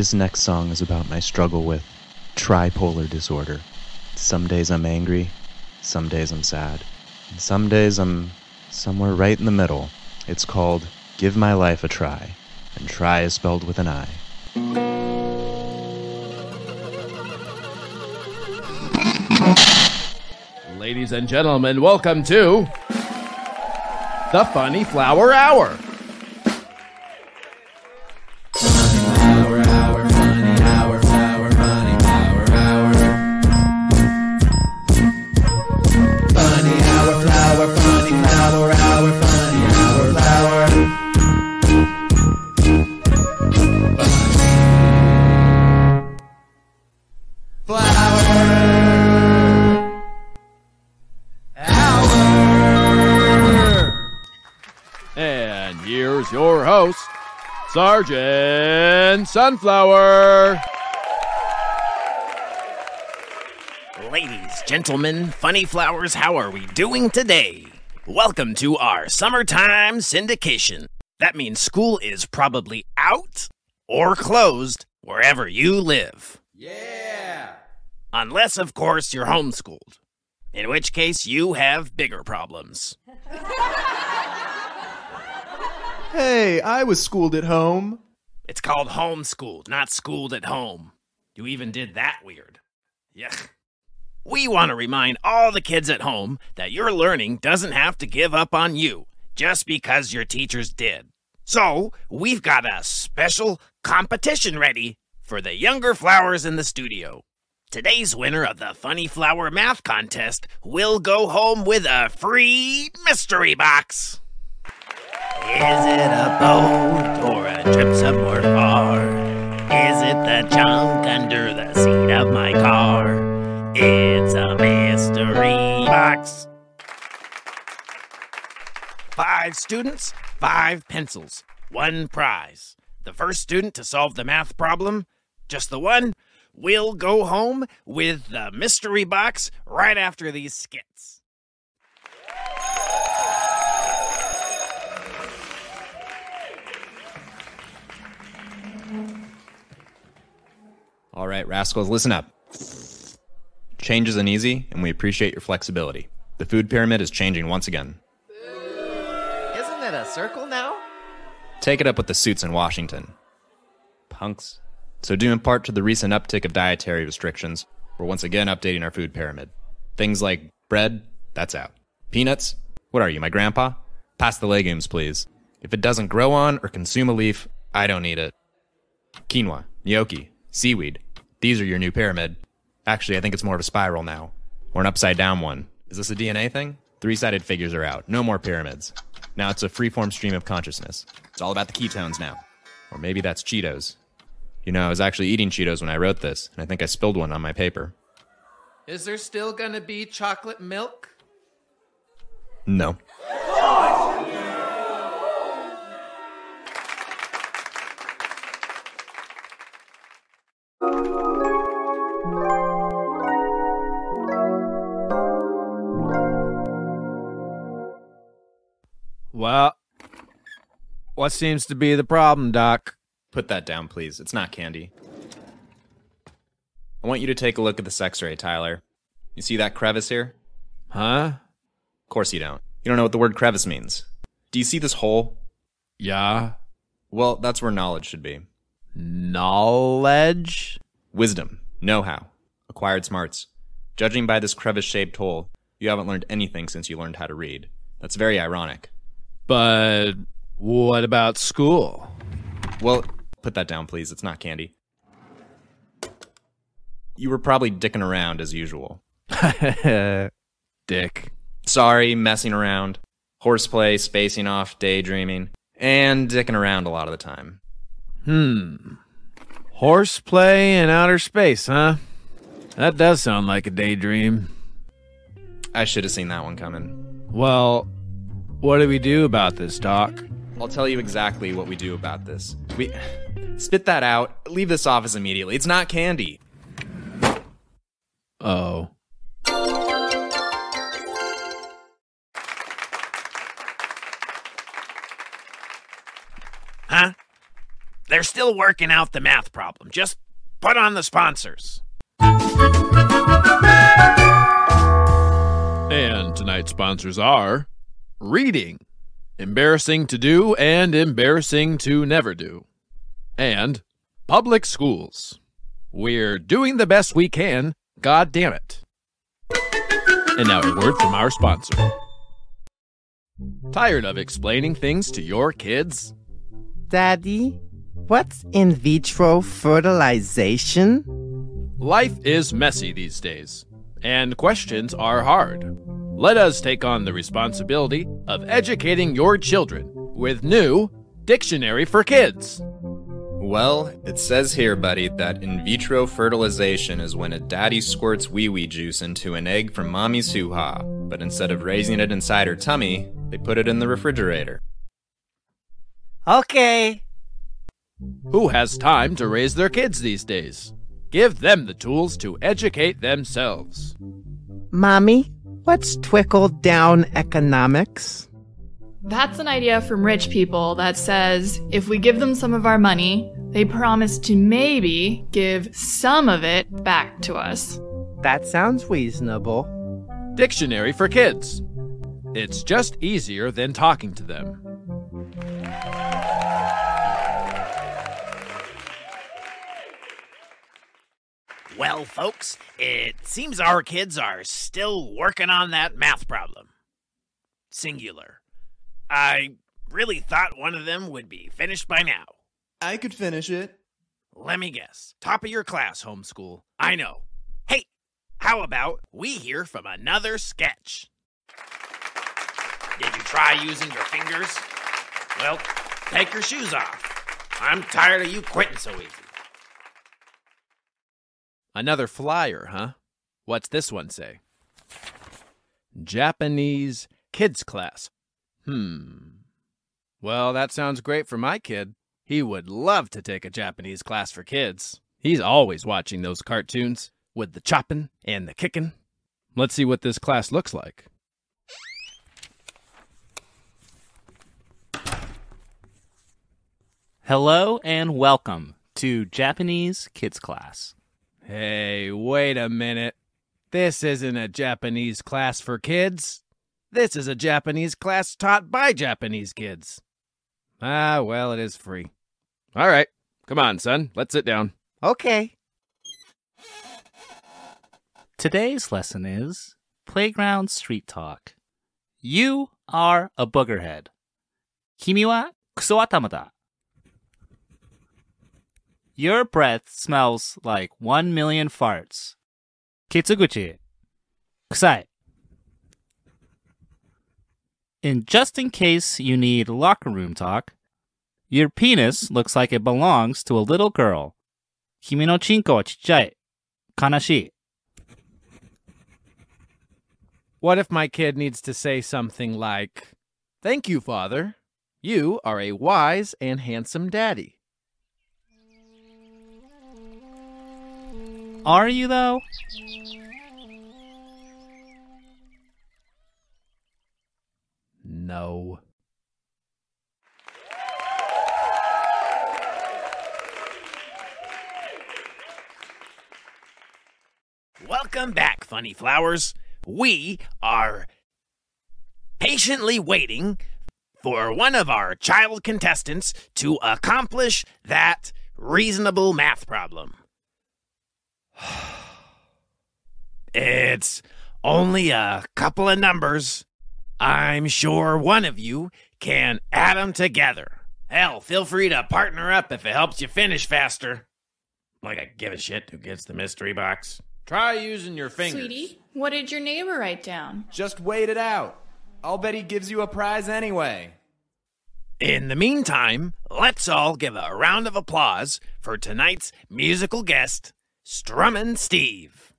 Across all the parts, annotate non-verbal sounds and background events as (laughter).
This next song is about my struggle with tripolar disorder. Some days I'm angry, some days I'm sad, and some days I'm somewhere right in the middle. It's called Give My Life a Try, and try is spelled with an I. Ladies and gentlemen, welcome to the Funny Flower Hour. And here's your host, Sergeant Sunflower. Ladies, gentlemen, funny flowers, how are we doing today? Welcome to our summertime syndication. That means school is probably out or closed wherever you live. Yeah. Unless, of course, you're homeschooled, in which case you have bigger problems. (laughs) Hey, I was schooled at home. It's called homeschooled, not schooled at home. You even did that weird. Yuck. We want to remind all the kids at home that your learning doesn't have to give up on you just because your teachers did. So, we've got a special competition ready for the younger flowers in the studio. Today's winner of the Funny Flower Math Contest will go home with a free mystery box. Is it a boat or a trip somewhere far? Is it the junk under the seat of my car? It's a mystery box. Five students, five pencils, one prize. The first student to solve the math problem, just the one, will go home with the mystery box right after these skits. All right, rascals, listen up. Change isn't easy, and we appreciate your flexibility. The food pyramid is changing once again. Isn't it a circle now? Take it up with the suits in Washington. Punks. So, due in part to the recent uptick of dietary restrictions, we're once again updating our food pyramid. Things like bread, that's out. Peanuts? What are you, my grandpa? Pass the legumes, please. If it doesn't grow on or consume a leaf, I don't eat it. Quinoa, gnocchi, seaweed. These are your new pyramid. Actually, I think it's more of a spiral now. Or an upside down one. Is this a DNA thing? Three sided figures are out. No more pyramids. Now it's a freeform stream of consciousness. It's all about the ketones now. Or maybe that's Cheetos. You know, I was actually eating Cheetos when I wrote this, and I think I spilled one on my paper. Is there still gonna be chocolate milk? No. What seems to be the problem, Doc? Put that down, please. It's not candy. I want you to take a look at this x ray, Tyler. You see that crevice here? Huh? Of course you don't. You don't know what the word crevice means. Do you see this hole? Yeah. Well, that's where knowledge should be. Knowledge? Wisdom, know how, acquired smarts. Judging by this crevice shaped hole, you haven't learned anything since you learned how to read. That's very ironic. But what about school? Well, put that down, please. It's not candy. You were probably dicking around as usual. (laughs) Dick. Sorry, messing around. Horseplay, spacing off, daydreaming, and dicking around a lot of the time. Hmm. Horseplay in outer space, huh? That does sound like a daydream. I should have seen that one coming. Well, what do we do about this, Doc? I'll tell you exactly what we do about this. We spit that out. Leave this office immediately. It's not candy. Oh. Huh? They're still working out the math problem. Just put on the sponsors. And tonight's sponsors are Reading, Embarrassing to Do and Embarrassing to Never Do, and Public Schools. We're doing the best we can, god damn it. And now a word from our sponsor. Tired of explaining things to your kids? Daddy, what's in vitro fertilization? Life is messy these days, and questions are hard. Let us take on the responsibility of educating your children with new Dictionary for Kids. Well, it says here, buddy, that in vitro fertilization is when a daddy squirts wee wee juice into an egg from mommy's hoo ha, but instead of raising it inside her tummy, they put it in the refrigerator. Okay. Who has time to raise their kids these days? Give them the tools to educate themselves. Mommy, what's trickle down economics? That's an idea from rich people that says if we give them some of our money, they promise to maybe give some of it back to us. That sounds reasonable. Dictionary for Kids. It's just easier than talking to them. Well, folks, it seems our kids are still working on that math problem. Singular. I really thought one of them would be finished by now. I could finish it. Let me guess. Top of your class, homeschool. I know. Hey, how about we hear from another sketch? Did you try using your fingers? Well, take your shoes off. I'm tired of you quitting so easy. Another flyer, huh? What's this one say? Japanese kids class. Hmm. Well, that sounds great for my kid. He would love to take a Japanese class for kids. He's always watching those cartoons with the chopping and the kicking. Let's see what this class looks like. Hello and welcome to Japanese Kids Class. Hey, wait a minute. This isn't a Japanese class for kids. This is a Japanese class taught by Japanese kids. Ah, well, it is free. All right. Come on, son. Let's sit down. Okay. Today's lesson is Playground Street Talk. You are a boogerhead. Kimi wa kusoatama da. Your breath smells like one million farts. Kitsuguchi. Kusai. In just in case you need locker room talk, your penis looks like it belongs to a little girl. Kimi no chinko wa chichai. Kanashii. What if my kid needs to say something like, Thank you, father. You are a wise and handsome daddy. Are you though? No. Welcome back, Funny Flowers. We are patiently waiting for one of our child contestants to accomplish that reasonable math problem. (sighs) It's only a couple of numbers. I'm sure one of you can add them together. Hell, feel free to partner up if it helps you finish faster. Like I give a shit who gets the mystery box. Try using your fingers. Sweetie, what did your neighbor write down? Just wait it out. I'll bet he gives you a prize anyway. In the meantime, let's all give a round of applause for tonight's musical guest, Strummin' Steve.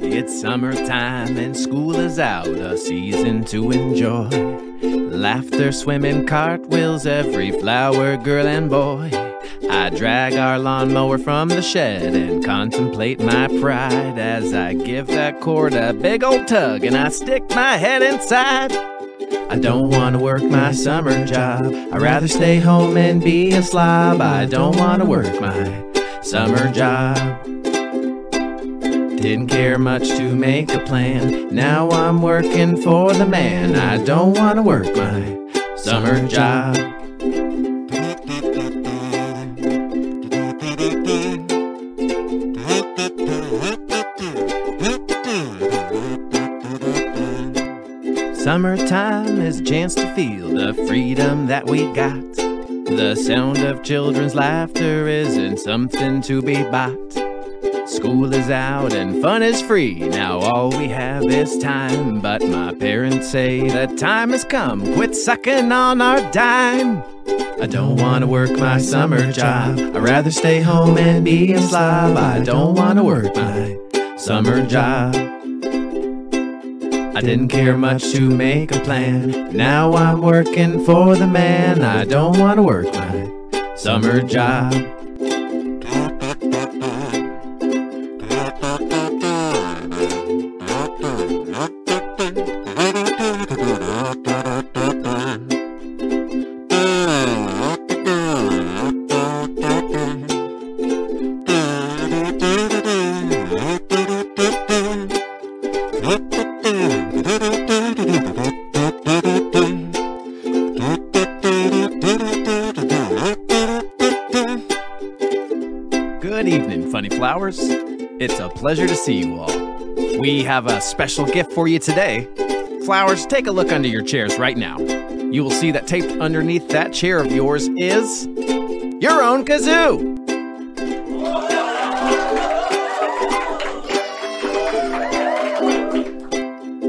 It's summertime and school is out, a season to enjoy. Laughter, swimming, cartwheels, every flower, girl, and boy. I drag our lawnmower from the shed and contemplate my pride as I give that cord a big old tug and I stick my head inside. I don't want to work my summer job. I'd rather stay home and be a slob. I don't want to work my summer job. Didn't care much to make a plan. Now I'm working for the man. I don't want to work my summer job. Summertime is a chance to feel the freedom that we got. The sound of children's laughter isn't something to be bought. School is out and fun is free. Now all we have is time. But my parents say the time has come. Quit sucking on our dime. I don't want to work my summer job. I'd rather stay home and be a slob. I don't want to work my summer job. Didn't care much to make a plan. Now I'm working for the man. I don't want to work my summer job. Pleasure to see you all. We have a special gift for you today. Flowers, take a look under your chairs right now. You will see that taped underneath that chair of yours is your own kazoo.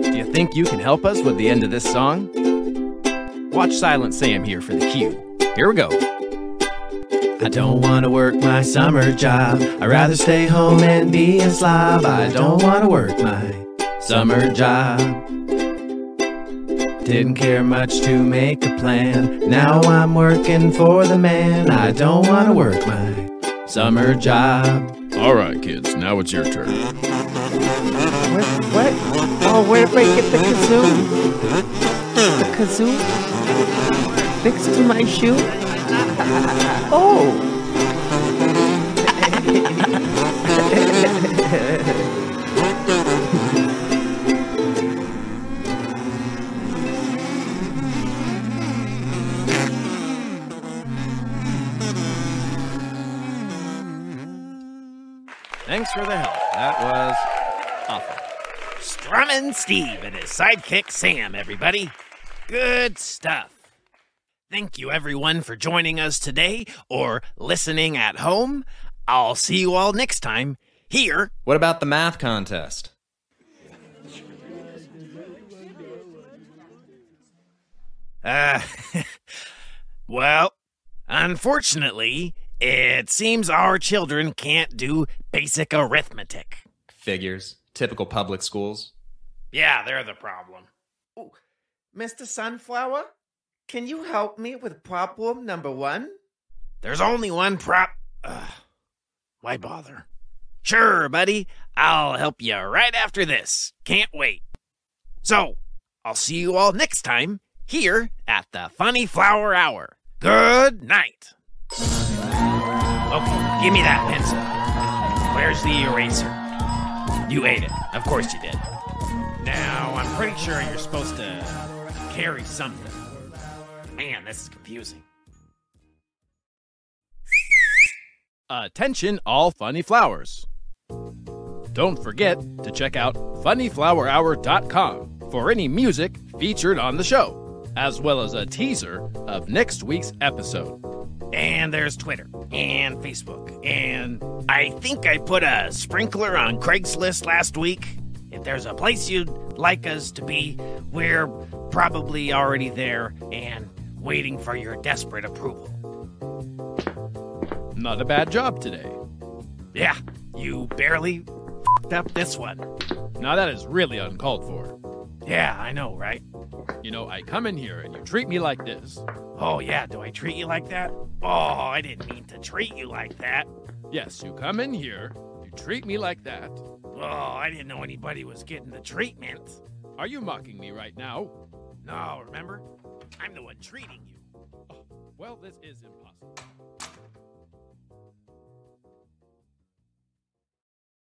Do you think you can help us with the end of this song? Watch Silent Sam here for the cue. Here we go. I don't want to work my summer job. I'd rather stay home and be a slob. I don't want to work my summer job. Didn't care much to make a plan. Now I'm working for the man. I don't want to work my summer job. All right, kids, now it's your turn. What? What? Oh, where did I get the kazoo? The kazoo? Next to my shoe? Oh! Thanks for the help. That was awful. Strummin' Steve and his sidekick Sam, everybody. Good stuff. Thank you, everyone, for joining us today or listening at home. I'll see you all next time here. What about the math contest? (laughs) Uh, (laughs) well, unfortunately, it seems our children can't do basic arithmetic. Figures. Typical public schools. Yeah, they're the problem. Mr. Sunflower, can you help me with problem number one? There's only one prop. Ugh, why bother? Sure, buddy. I'll help you right after this. Can't wait. So, I'll see you all next time here at the Funny Flower Hour. Good night. Okay, give me that pencil. Where's the eraser? You ate it. Of course you did. Now, I'm pretty sure you're supposed to carry something. Man, this is confusing. Attention, all funny flowers. Don't forget to check out funnyflowerhour.com for any music featured on the show, as well as a teaser of next week's episode. And there's Twitter and Facebook. And I think I put a sprinkler on Craigslist last week. If there's a place you'd like us to be, we're probably already there and waiting for your desperate approval. Not a bad job today. Yeah, you barely fed up this one. Now that is really uncalled for. Yeah, I know, right? You know, I come in here and you treat me like this. Oh, yeah, do I treat you like that? Oh, I didn't mean to treat you like that. Yes, you come in here, you treat me like that. Oh, I didn't know anybody was getting the treatment. Are you mocking me right now? No, remember? I'm the one treating you. Oh, well, this is impossible.